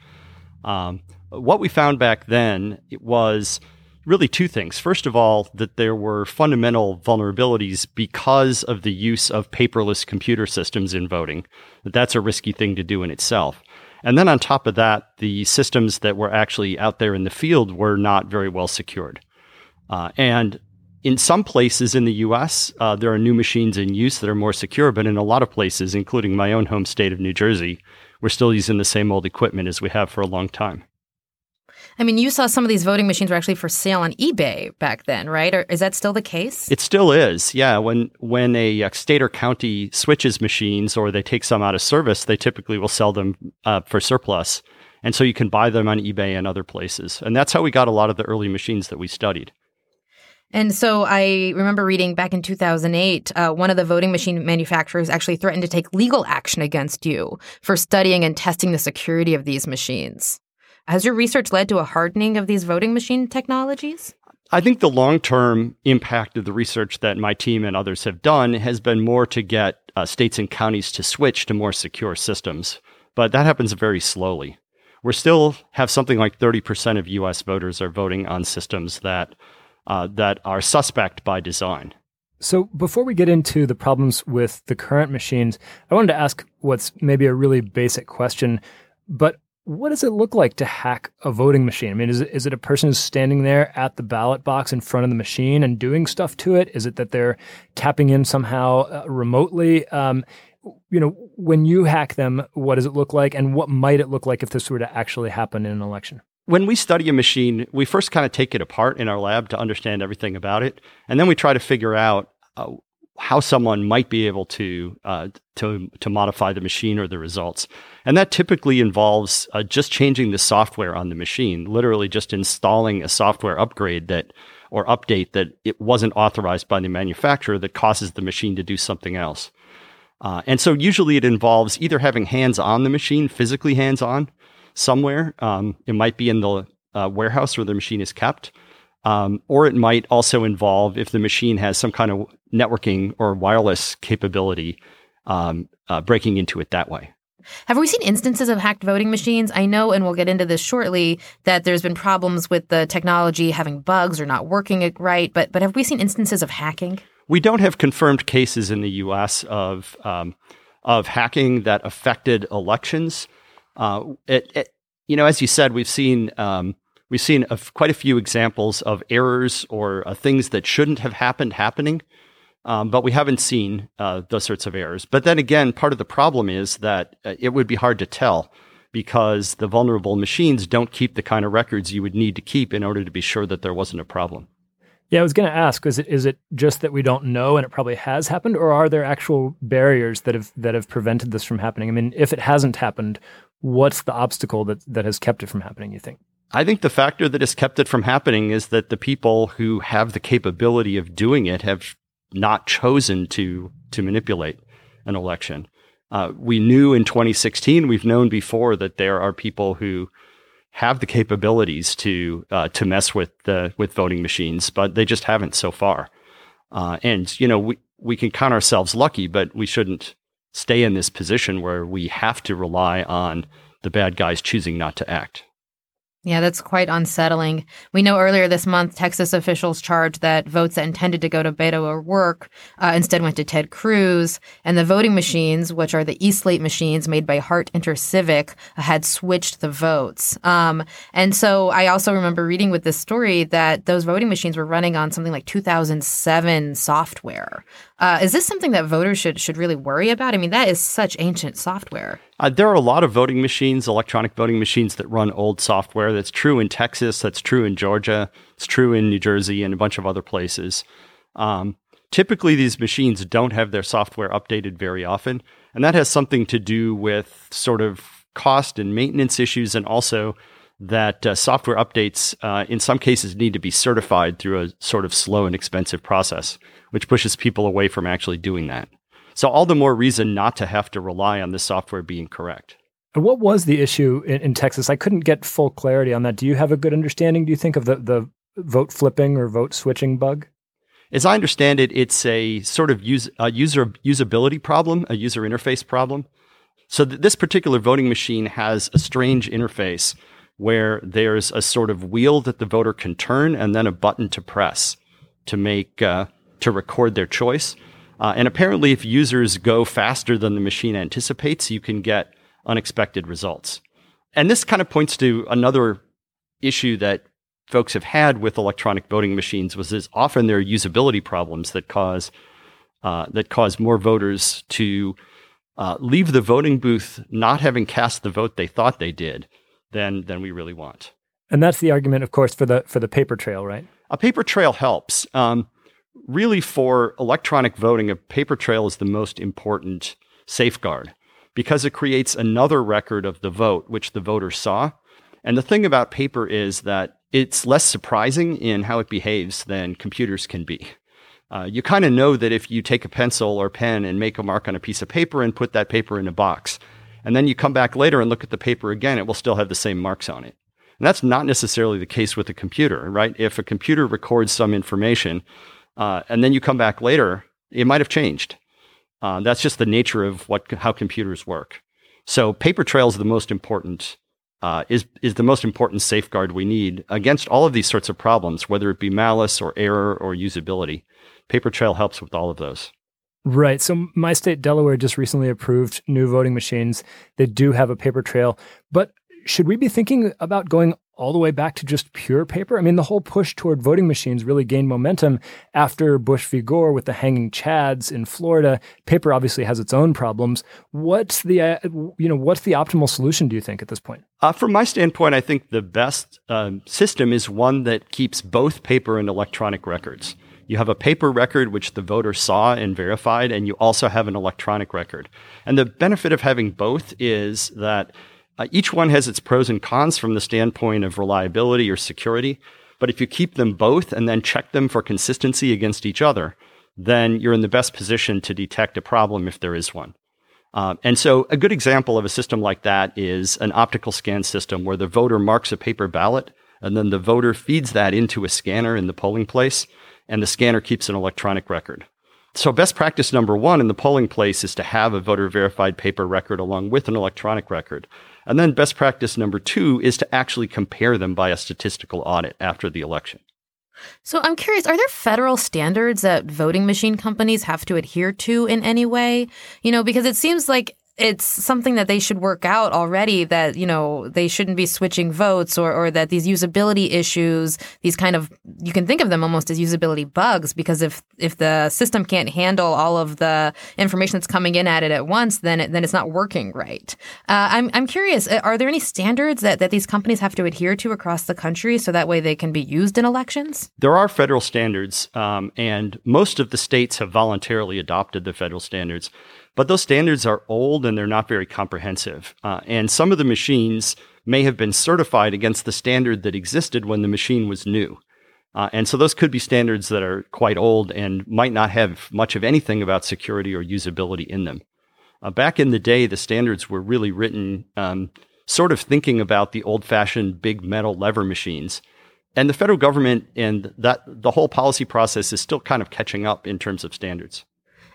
Um, what we found back then was really two things. First of all, that there were fundamental vulnerabilities because of the use of paperless computer systems in voting. That's a risky thing to do in itself. And then on top of that, the systems that were actually out there in the field were not very well secured. Uh, and in some places in the US, uh, there are new machines in use that are more secure, but in a lot of places, including my own home state of New Jersey, we're still using the same old equipment as we have for a long time. I mean, you saw some of these voting machines were actually for sale on eBay back then, right? Or is that still the case? It still is. Yeah, when when a uh, state or county switches machines or they take some out of service, they typically will sell them uh, for surplus, and so you can buy them on eBay and other places. And that's how we got a lot of the early machines that we studied. And so I remember reading back in 2008, uh, one of the voting machine manufacturers actually threatened to take legal action against you for studying and testing the security of these machines. Has your research led to a hardening of these voting machine technologies? I think the long term impact of the research that my team and others have done has been more to get uh, states and counties to switch to more secure systems. But that happens very slowly. We still have something like 30% of US voters are voting on systems that uh, that are suspect by design. So, before we get into the problems with the current machines, I wanted to ask what's maybe a really basic question, but what does it look like to hack a voting machine? I mean, is it, is it a person who's standing there at the ballot box in front of the machine and doing stuff to it? Is it that they're tapping in somehow uh, remotely? Um, you know, when you hack them, what does it look like, and what might it look like if this were to actually happen in an election? when we study a machine, we first kind of take it apart in our lab to understand everything about it, and then we try to figure out uh, how someone might be able to uh, to to modify the machine or the results. And that typically involves uh, just changing the software on the machine, literally just installing a software upgrade that or update that it wasn't authorized by the manufacturer that causes the machine to do something else. Uh, and so usually it involves either having hands on the machine, physically hands on, somewhere. Um, it might be in the uh, warehouse where the machine is kept. Um, or it might also involve if the machine has some kind of networking or wireless capability, um, uh, breaking into it that way. Have we seen instances of hacked voting machines? I know, and we'll get into this shortly, that there's been problems with the technology having bugs or not working right. But but have we seen instances of hacking? We don't have confirmed cases in the U.S. of um, of hacking that affected elections. Uh, it, it, you know, as you said, we've seen um, we've seen quite a few examples of errors or uh, things that shouldn't have happened happening, um, but we haven't seen uh, those sorts of errors. But then again, part of the problem is that uh, it would be hard to tell because the vulnerable machines don't keep the kind of records you would need to keep in order to be sure that there wasn't a problem. Yeah, I was going to ask: is it is it just that we don't know, and it probably has happened, or are there actual barriers that have that have prevented this from happening? I mean, if it hasn't happened, what's the obstacle that that has kept it from happening? You think? I think the factor that has kept it from happening is that the people who have the capability of doing it have not chosen to to manipulate an election. Uh, we knew in 2016, we've known before that there are people who have the capabilities to uh, to mess with the with voting machines, but they just haven't so far. Uh, and you know, we we can count ourselves lucky, but we shouldn't stay in this position where we have to rely on the bad guys choosing not to act. Yeah, that's quite unsettling. We know earlier this month, Texas officials charged that votes that intended to go to Beto O'Rourke uh, instead went to Ted Cruz, and the voting machines, which are the eSlate machines made by Hart InterCivic, uh, had switched the votes. Um, and so I also remember reading with this story that those voting machines were running on something like 2007 software. Uh, is this something that voters should should really worry about? I mean, that is such ancient software. Uh, there are a lot of voting machines, electronic voting machines that run old software. That's true in Texas. That's true in Georgia. It's true in New Jersey and a bunch of other places. Um, typically, these machines don't have their software updated very often, and that has something to do with sort of cost and maintenance issues, and also that uh, software updates, uh, in some cases, need to be certified through a sort of slow and expensive process which pushes people away from actually doing that. So, all the more reason not to have to rely on the software being correct. And what was the issue in, in, Texas? I couldn't get full clarity on that. Do you have a good understanding, do you think, of the, the vote flipping or vote switching bug? As I understand it, it's a sort of use, a user usability problem, a user interface problem. So, th- this particular voting machine has a strange interface where there's a sort of wheel that the voter can turn and then a button to press to make uh, to record their choice. Uh, and apparently, if users go faster than the machine anticipates, you can get unexpected results. And this kind of points to another issue that folks have had with electronic voting machines was is often there are usability problems that cause uh, that cause more voters to uh, leave the voting booth not having cast the vote they thought they did than than we really want. And that's the argument, of course, for the for the paper trail, right? A paper trail helps. Um, really, for electronic voting, a paper trail is the most important safeguard because it creates another record of the vote, which the voter saw. And the thing about paper is that it's less surprising in how it behaves than computers can be. Uh, you kind of know that if you take a pencil or pen and make a mark on a piece of paper and put that paper in a box, and then you come back later and look at the paper again, it will still have the same marks on it. And that's not necessarily the case with a computer, right? If a computer records some information uh, and then you come back later, it might have changed. Uh, that's just the nature of what how computers work. So paper trail is the most important uh, is is the most important safeguard we need against all of these sorts of problems, whether it be malice or error or usability. Paper trail helps with all of those. Right. So my state, Delaware, just recently approved new voting machines. They do have a paper trail, but should we be thinking about going all the way back to just pure paper? I mean, the whole push toward voting machines really gained momentum after Bush v. Gore with the hanging chads in Florida. Paper obviously has its own problems. What's the uh, you know what's the optimal solution? Do you think at this point? Uh, from my standpoint, I think the best uh, system is one that keeps both paper and electronic records. You have a paper record which the voter saw and verified, and you also have an electronic record. And the benefit of having both is that uh, each one has its pros and cons from the standpoint of reliability or security. But if you keep them both and then check them for consistency against each other, then you're in the best position to detect a problem if there is one. Uh, and so, a good example of a system like that is an optical scan system where the voter marks a paper ballot and then the voter feeds that into a scanner in the polling place and the scanner keeps an electronic record. So, best practice number one in the polling place is to have a voter verified paper record along with an electronic record. And then, best practice number two is to actually compare them by a statistical audit after the election. So, I'm curious are there federal standards that voting machine companies have to adhere to in any way? You know, because it seems like it's something that they should work out already that you know they shouldn't be switching votes or, or that these usability issues these kind of you can think of them almost as usability bugs because if if the system can't handle all of the information that's coming in at it at once then it, then it's not working right. Uh, I'm, I'm curious uh, are there any standards that, that these companies have to adhere to across the country so that way they can be used in elections? There are federal standards um, and most of the states have voluntarily adopted the federal standards but those standards are old and they're not very comprehensive. Uh, and some of the machines may have been certified against the standard that existed when the machine was new. Uh, and so those could be standards that are quite old and might not have much of anything about security or usability in them. Uh, back in the day, the standards were really written um, sort of thinking about the old fashioned big metal lever machines. And the federal government and that the whole policy process is still kind of catching up in terms of standards.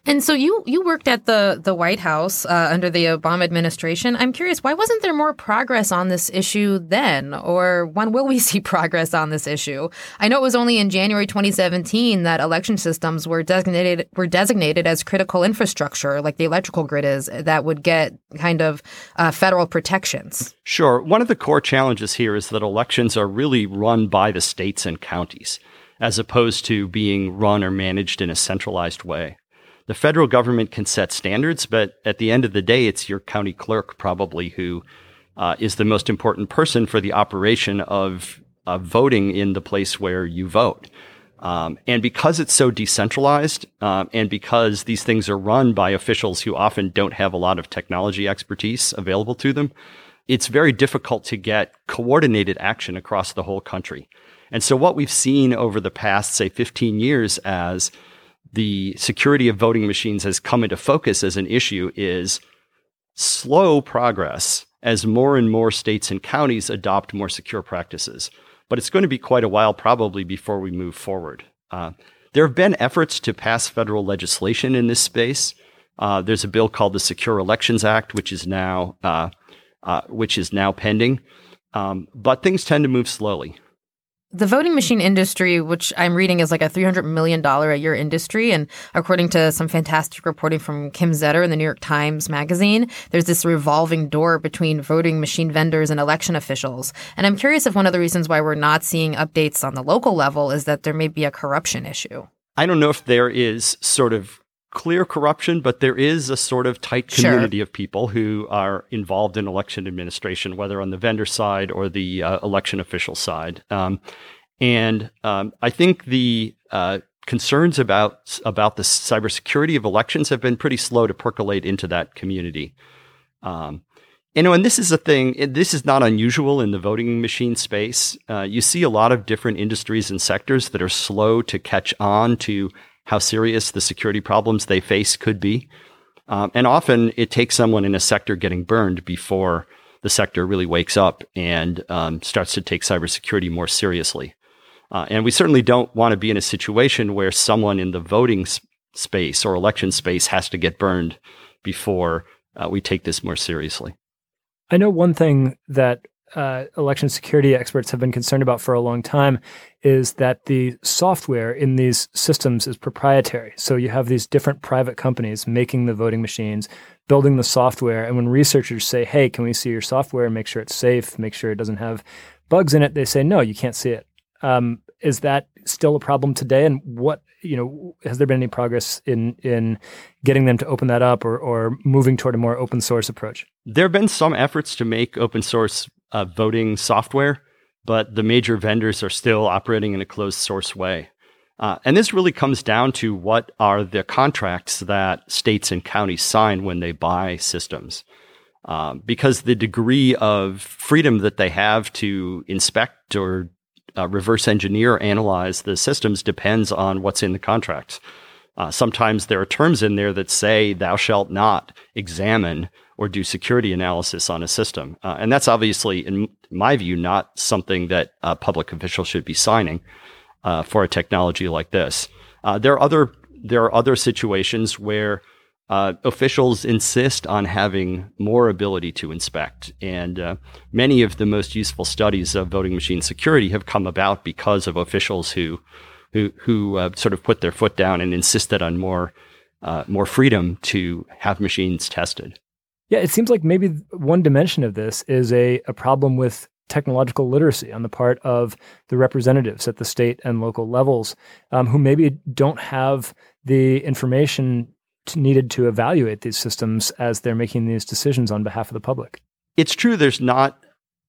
And so you you worked at the the White House uh, under the Obama administration. I'm curious, why wasn't there more progress on this issue then, or when will we see progress on this issue? I know it was only in January 2017 that election systems were designated were designated as critical infrastructure, like the electrical grid is, that would get kind of uh, federal protections. Sure. One of the core challenges here is that elections are really run by the states and counties, as opposed to being run or managed in a centralized way the federal government can set standards, but at the end of the day, it's your county clerk probably who uh, is the most important person for the operation of, of voting in the place where you vote. Um, and because it's so decentralized, uh, and because these things are run by officials who often don't have a lot of technology expertise available to them, it's very difficult to get coordinated action across the whole country. And so, what we've seen over the past, say, 15 years as the security of voting machines has come into focus as an issue is slow progress as more and more states and counties adopt more secure practices. But it's going to be quite a while probably before we move forward. Uh, there have been efforts to pass federal legislation in this space. Uh, there's a bill called the Secure Elections Act, which is now uh, uh which is now pending. Um, but things tend to move slowly. The voting machine industry, which I'm reading is like a $300 million a year industry. And according to some fantastic reporting from Kim Zetter in the New York Times Magazine, there's this revolving door between voting machine vendors and election officials. And I'm curious if one of the reasons why we're not seeing updates on the local level is that there may be a corruption issue. I don't know if there is sort of clear corruption, but there is a sort of tight community sure. of people who are involved in election administration, whether on the vendor side or the uh, election official side. Um, and um, I think the uh, concerns about about the cybersecurity of elections have been pretty slow to percolate into that community. Um, you know, and this is a thing. This is not unusual in the voting machine space. Uh, you see a lot of different industries and sectors that are slow to catch on to how serious the security problems they face could be. Um, and often it takes someone in a sector getting burned before the sector really wakes up and um, starts to take cybersecurity more seriously. Uh, and we certainly don't want to be in a situation where someone in the voting sp- space or election space has to get burned before uh, we take this more seriously. I know one thing that uh, election security experts have been concerned about for a long time is that the software in these systems is proprietary. So you have these different private companies making the voting machines, building the software. And when researchers say, hey, can we see your software make sure it's safe, make sure it doesn't have bugs in it, they say, no, you can't see it. Um, is that still a problem today? And what you know has there been any progress in in getting them to open that up or or moving toward a more open source approach? There have been some efforts to make open source uh, voting software, but the major vendors are still operating in a closed source way. Uh, and this really comes down to what are the contracts that states and counties sign when they buy systems. Uh, because the degree of freedom that they have to inspect or uh, reverse engineer, or analyze the systems depends on what's in the contract. Uh, sometimes there are terms in there that say thou shalt not examine or do security analysis on a system. Uh, and that's obviously, in my view, not something that a public official should be signing uh, for a technology like this. Uh, there are other there are other situations where uh, officials insist on having more ability to inspect. And uh, many of the most useful studies of voting machine security have come about because of officials who who, who uh, sort of put their foot down and insisted on more more freedom to have machines tested. Yeah, it seems like maybe one dimension of this is a, a problem with technological literacy on the part of the representatives at the state and local levels um, who maybe don't have the information needed to evaluate these systems as they're making these decisions on behalf of the public. It's true. There's not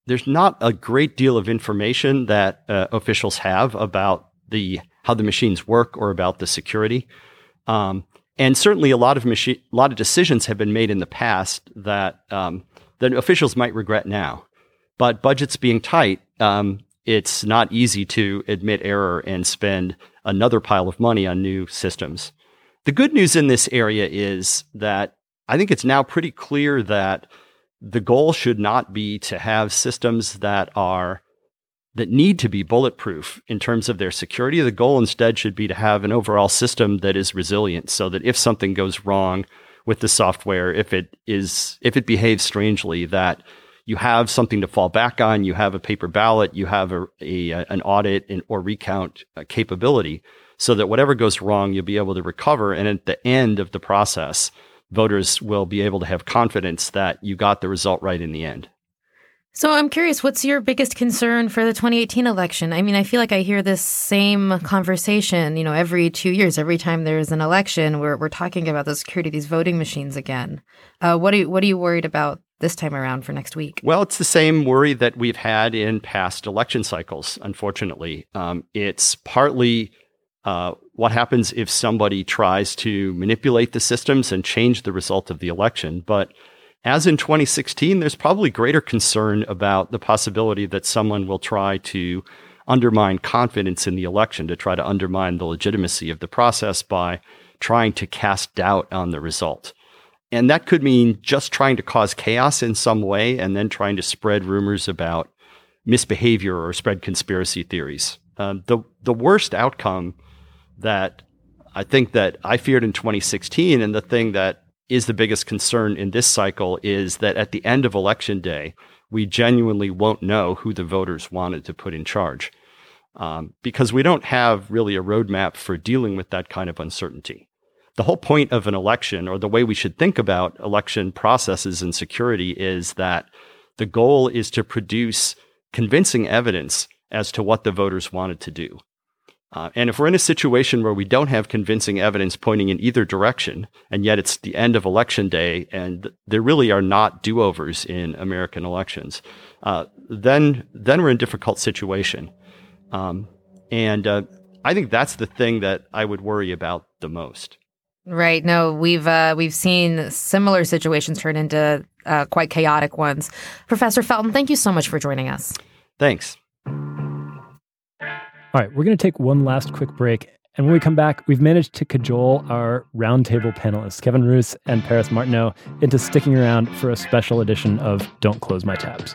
there's not a great deal of information that uh, officials have about the how the machines work or about the security. Um, and certainly, a lot of machine, a lot of decisions have been made in the past that um, that officials might regret now. But budgets being tight, um, it's not easy to admit error and spend another pile of money on new systems. The good news in this area is that I think it's now pretty clear that the goal should not be to have systems that are that need to be bulletproof in terms of their security. The goal instead should be to have an overall system that is resilient so that if something goes wrong with the software, if it is if it behaves strangely, that you have something to fall back on, you have a paper ballot, you have a, a an audit and, or recount uh, capability so that whatever goes wrong, you'll be able to recover. And at the end of the process, voters will be able to have confidence that you got the result right in the end. So I'm curious, what's your biggest concern for the 2018 election? I mean, I feel like I hear this same conversation, you know, every two years, every time there's an election, we're, we're talking about the security of these voting machines again. Uh, what, are you, what are you worried about this time around for next week? Well, it's the same worry that we've had in past election cycles, unfortunately. Um, it's partly uh, what happens if somebody tries to manipulate the systems and change the result of the election. But as in 2016, there's probably greater concern about the possibility that someone will try to undermine confidence in the election, to try to undermine the legitimacy of the process by trying to cast doubt on the result. And that could mean just trying to cause chaos in some way and then trying to spread rumors about misbehavior or spread conspiracy theories. Um, the, the worst outcome that I think that I feared in 2016, and the thing that is the biggest concern in this cycle is that at the end of election day, we genuinely won't know who the voters wanted to put in charge. um, because we don't have really a roadmap for dealing with that kind of uncertainty. The whole point of an election, or the way we should think about election processes and security, is that the goal is to produce convincing evidence as to what the voters wanted to do. Uh, and if we're in a situation where we don't have convincing evidence pointing in either direction, and yet it's the end of election day, and there really are not do-overs in American elections, uh, then then we're in a difficult situation. Um, and uh, I think that's the thing that I would worry about the most. Right. No, we've uh, we've seen similar situations turn into uh, quite chaotic ones. Professor Felten, thank you so much for joining us. Thanks. All right, we're going to take one last quick break. And when we come back, we've managed to cajole our roundtable panelists, Kevin Roose and Paris Martineau, into sticking around for a special edition of Don't Close My Tabs.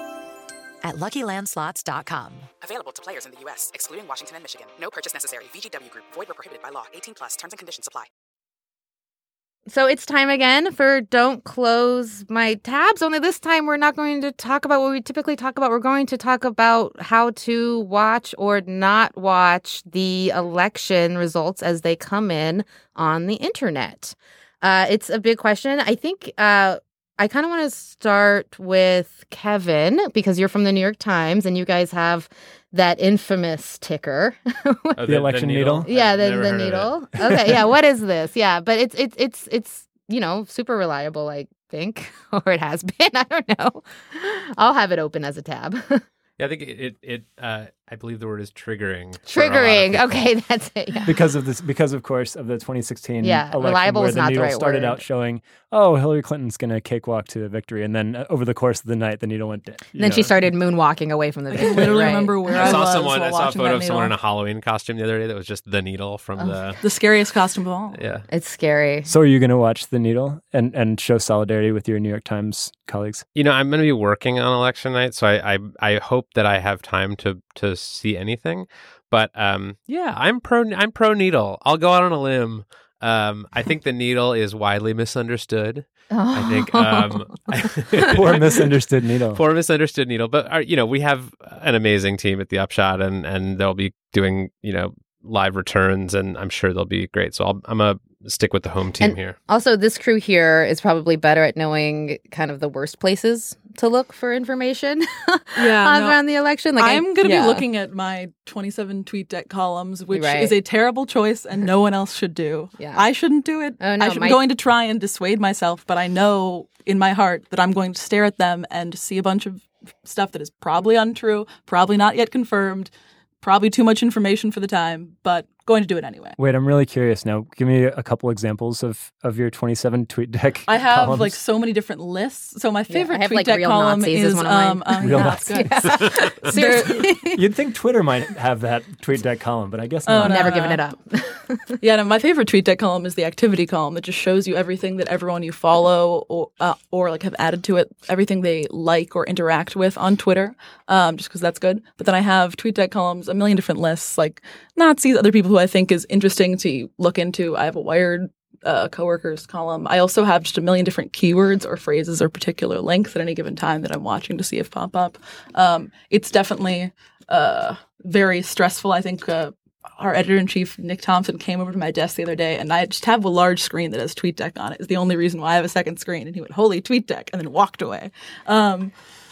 at luckylandslots.com. Available to players in the U.S., excluding Washington and Michigan. No purchase necessary. VGW Group, void were prohibited by law. 18 plus terms and conditions apply. So it's time again for Don't Close My Tabs. Only this time we're not going to talk about what we typically talk about. We're going to talk about how to watch or not watch the election results as they come in on the internet. Uh, it's a big question. I think uh, I kind of want to start with Kevin because you're from the New York Times and you guys have that infamous ticker. Oh, The election needle? yeah, the, the heard of it. needle. okay, yeah. What is this? Yeah, but it's it's it's it's you know super reliable. I think, or it has been. I don't know. I'll have it open as a tab. Yeah, I think it, it, it uh, I believe the word is triggering. for a lot of Triggering. Okay, that's it. Yeah. because of this because of course of the 2016 Yeah, election reliable where is the not the needle right started word. out showing oh hillary clinton's going to cakewalk to victory and then uh, over the course of the night the needle went down And then she started moonwalking away from the I victory. can literally right. remember where I, I saw was someone. while I saw a watching photo that of someone in a. Halloween costume the other day that was just the needle from Oh. the. the scariest costume of all. Yeah. It's scary. so are you going to watch the needle and and show solidarity with your new york times colleagues You know, I'm going to be working on election night, so I, I I hope that I have time to to see anything. But um, yeah, I'm pro. I'm pro needle. I'll go out on a limb. Um, I think the needle is widely misunderstood. I think um, poor misunderstood needle poor misunderstood needle. But uh, you know, we have an amazing team at the Upshot, and and they'll be doing you know live returns, and I'm sure they'll be great. So I'll, I'm gonna stick with the home team And- here. Also, this crew here is probably better at knowing kind of the worst places to look for information Yeah, no, around the election. Like I- I'm going to yeah. be looking at my 27 tweet deck columns, which Right. is a terrible choice and no one else should do. Yeah. I shouldn't do it. Oh, no, I should, my- I'm going to try and dissuade myself, but I know in my heart that I'm going to stare at them and see a bunch of stuff that is probably untrue, probably not yet confirmed, probably too much information for the time, but going to do it anyway. wait i'm really curious now give me a couple examples of of your 27 tweet deck I have columns. like so many different lists. So my favorite I have, tweet like, deck Real column Nazis is is one of mine. um, um, Real yeah, Nazis. good. Seriously. you'd think twitter might have that tweet deck column but i guess Oh, not no. Never giving it up. Yeah, no, my favorite tweet deck column is the activity column that just shows you everything that everyone you follow or uh, or like have added to it, everything they like or interact with on Twitter, um, just because that's good. But then I have tweet deck columns, a million different lists, like Nazis, other people who I think is interesting to look into. I have a Wired uh, coworkers column. I also have just a million different keywords or phrases or particular links at any given time that I'm watching to see if pop up. Um, it's definitely uh, very stressful. I think uh, our editor in chief Nick Thompson came over to my desk the other day, and I just have a large screen that has TweetDeck on it. Is the only reason why I have a second screen. And he went, "Holy TweetDeck," and then walked away. Um,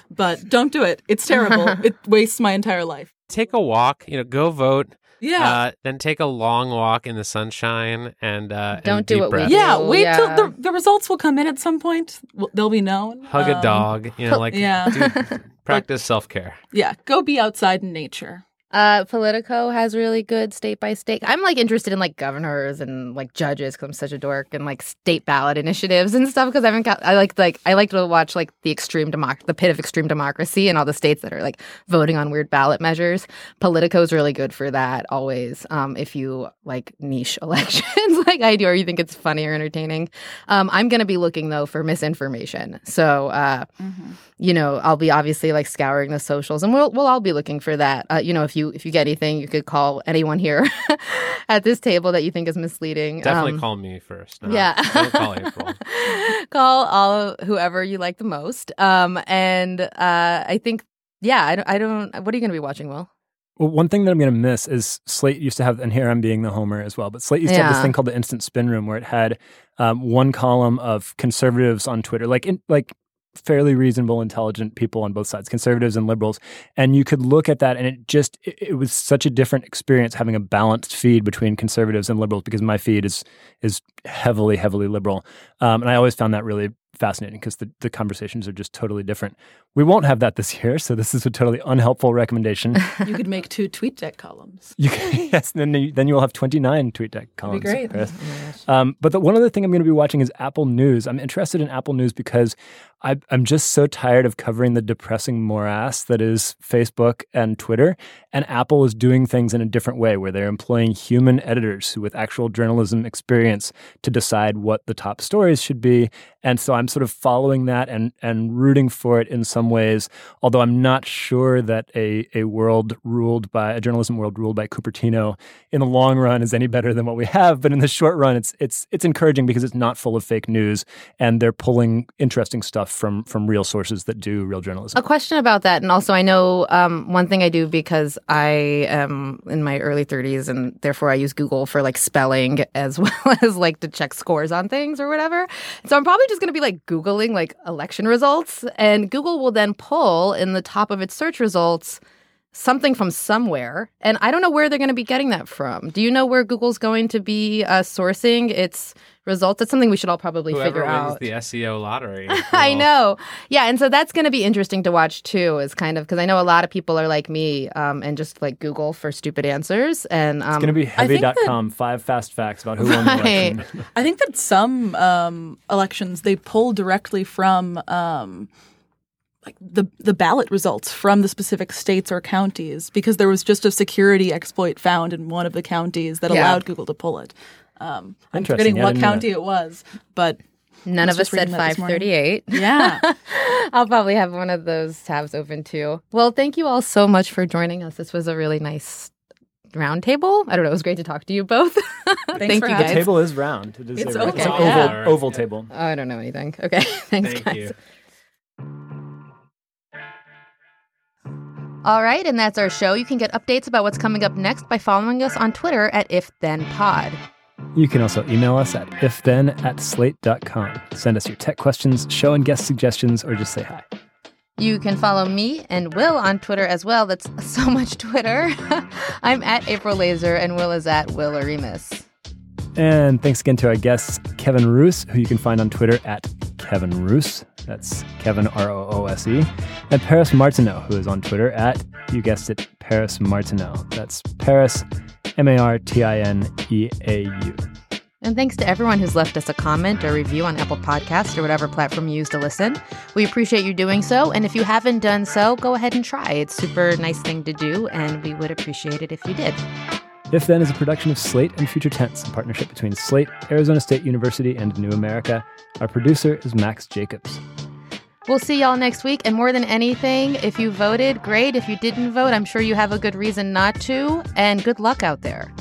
but don't do it. It's terrible. it wastes my entire life. Take a walk. You know, go vote. Yeah. Uh, then take a long walk in the sunshine and uh, Don't and do deep what we breath. do. yeah, wait yeah. till the, the results will come in at some point. They'll be known. Hug a Um, dog. You know, like yeah. do- practice self care. Yeah, go be outside in nature. Uh, Politico has really good state by state. I'm like interested in like governors and like judges because I'm such a dork and like state ballot initiatives and stuff because I haven't got. I like like I like to watch like the extreme democ the pit of extreme democracy and all the states that are like voting on weird ballot measures. Politico is really good for that always. Um, if you like niche elections like I do or you think it's funny or entertaining. Um, I'm gonna be looking though for misinformation. So uh, you know I'll be obviously like scouring the socials and we'll we'll all be looking for that. Uh, you know if you if you get anything, you could call anyone here at this table that you think is misleading. Definitely Um, call me first. No, yeah. Don't call April. call all whoever you like the most. Um, and uh, I think, yeah, I don't, I don't. What are you going to be watching, Will? Well, one thing that I'm going to miss is Slate used to have, and here I'm being the homer as well, but Slate used to have this thing called the Instant Spin Room, where it had um, one column of conservatives on Twitter, like in, like fairly reasonable, intelligent people on both sides, conservatives and liberals, and you could look at that, and it just it, it was such a different experience having a balanced feed between conservatives and liberals because my feed is is heavily heavily liberal, um, and I always found that really fascinating because the, the conversations are just totally different. We won't have that this year, so this is a totally unhelpful recommendation. you could make two tweet deck columns. You can, yes, then you, then you will have 29 tweet deck columns. great. Chris. Um, but the one other thing I'm going to be watching is Apple News. I'm interested in Apple News because I, I'm just so tired of covering the depressing morass that is Facebook and Twitter. And Apple is doing things in a different way where they're employing human editors who with actual journalism experience to decide what the top stories should be. And so I'm sort of following that and, and rooting for it in some ways, although I'm not sure that a, a world ruled by a journalism world ruled by Cupertino in the long run is any better than what we have. But in the short run, it's it's it's encouraging because it's not full of fake news and they're pulling interesting stuff from from real sources that do real journalism. A question about that, and also I know um, one thing I do because I am in my early 30s, and therefore I use Google for like spelling as well as like to check scores on things or whatever. So I'm probably just going to be like googling like election results, and Google will then pull in the top of its search results something from somewhere, and I don't know where they're going to be getting that from. Do you know where Google's going to be uh, sourcing its results? That's something we should all probably Whoever figure wins out. the SEO lottery. I know. Yeah. And so that's going to be interesting to watch too, is kind of because I know a lot of people are like me um, and just like Google for stupid answers. And um, It's going to be I think that- heavy.com, five fast facts about who won the election. I think that some um, elections they pull directly from um, like the the ballot results from the specific states or counties because there was just a security exploit found in one of the counties that Yeah. allowed Google to pull it. Um, I'm forgetting what county it was, but none of us said that this morning. 538. yeah, I'll probably have one of those tabs open too. Well, thank you all so much for joining us. This was a really nice roundtable. I don't know. It was great to talk to you both. thank for you guys. The table is round. It is It's a, oval, it's an yeah. oval, oval table. Oh, I don't know anything. Okay. Thanks, Thank guys. you. All right, and that's our show. You can get updates about what's coming up next by following us on Twitter at IfThenPod. You can also email us at ifthen at slate.com. Send us your tech questions, show and guest suggestions, or just say hi. You can follow me and Will on Twitter as well. That's so much Twitter. I'm at April Laser and Will is at Will Oremus. And thanks again to our guests, Kevin Roose, who you can find on Twitter at Kevin Roose. That's Kevin R O O S E. And Paris Martineau, who is on Twitter at, you guessed it, Paris Martineau. That's Paris, M A R T I N E A U. And thanks to everyone who's left us a comment or review on Apple Podcasts or whatever platform you use to listen. We appreciate you doing so. And if you haven't done so, go ahead and try. It's a super nice thing to do, and we would appreciate it if you did. If Then is a production of Slate and Future Tense, a partnership between Slate, Arizona State University, and New America. Our producer is Max Jacobs. We'll see y'all next week. And more than anything, if you voted, great. If you didn't vote, I'm sure you have a good reason not to. And good luck out there.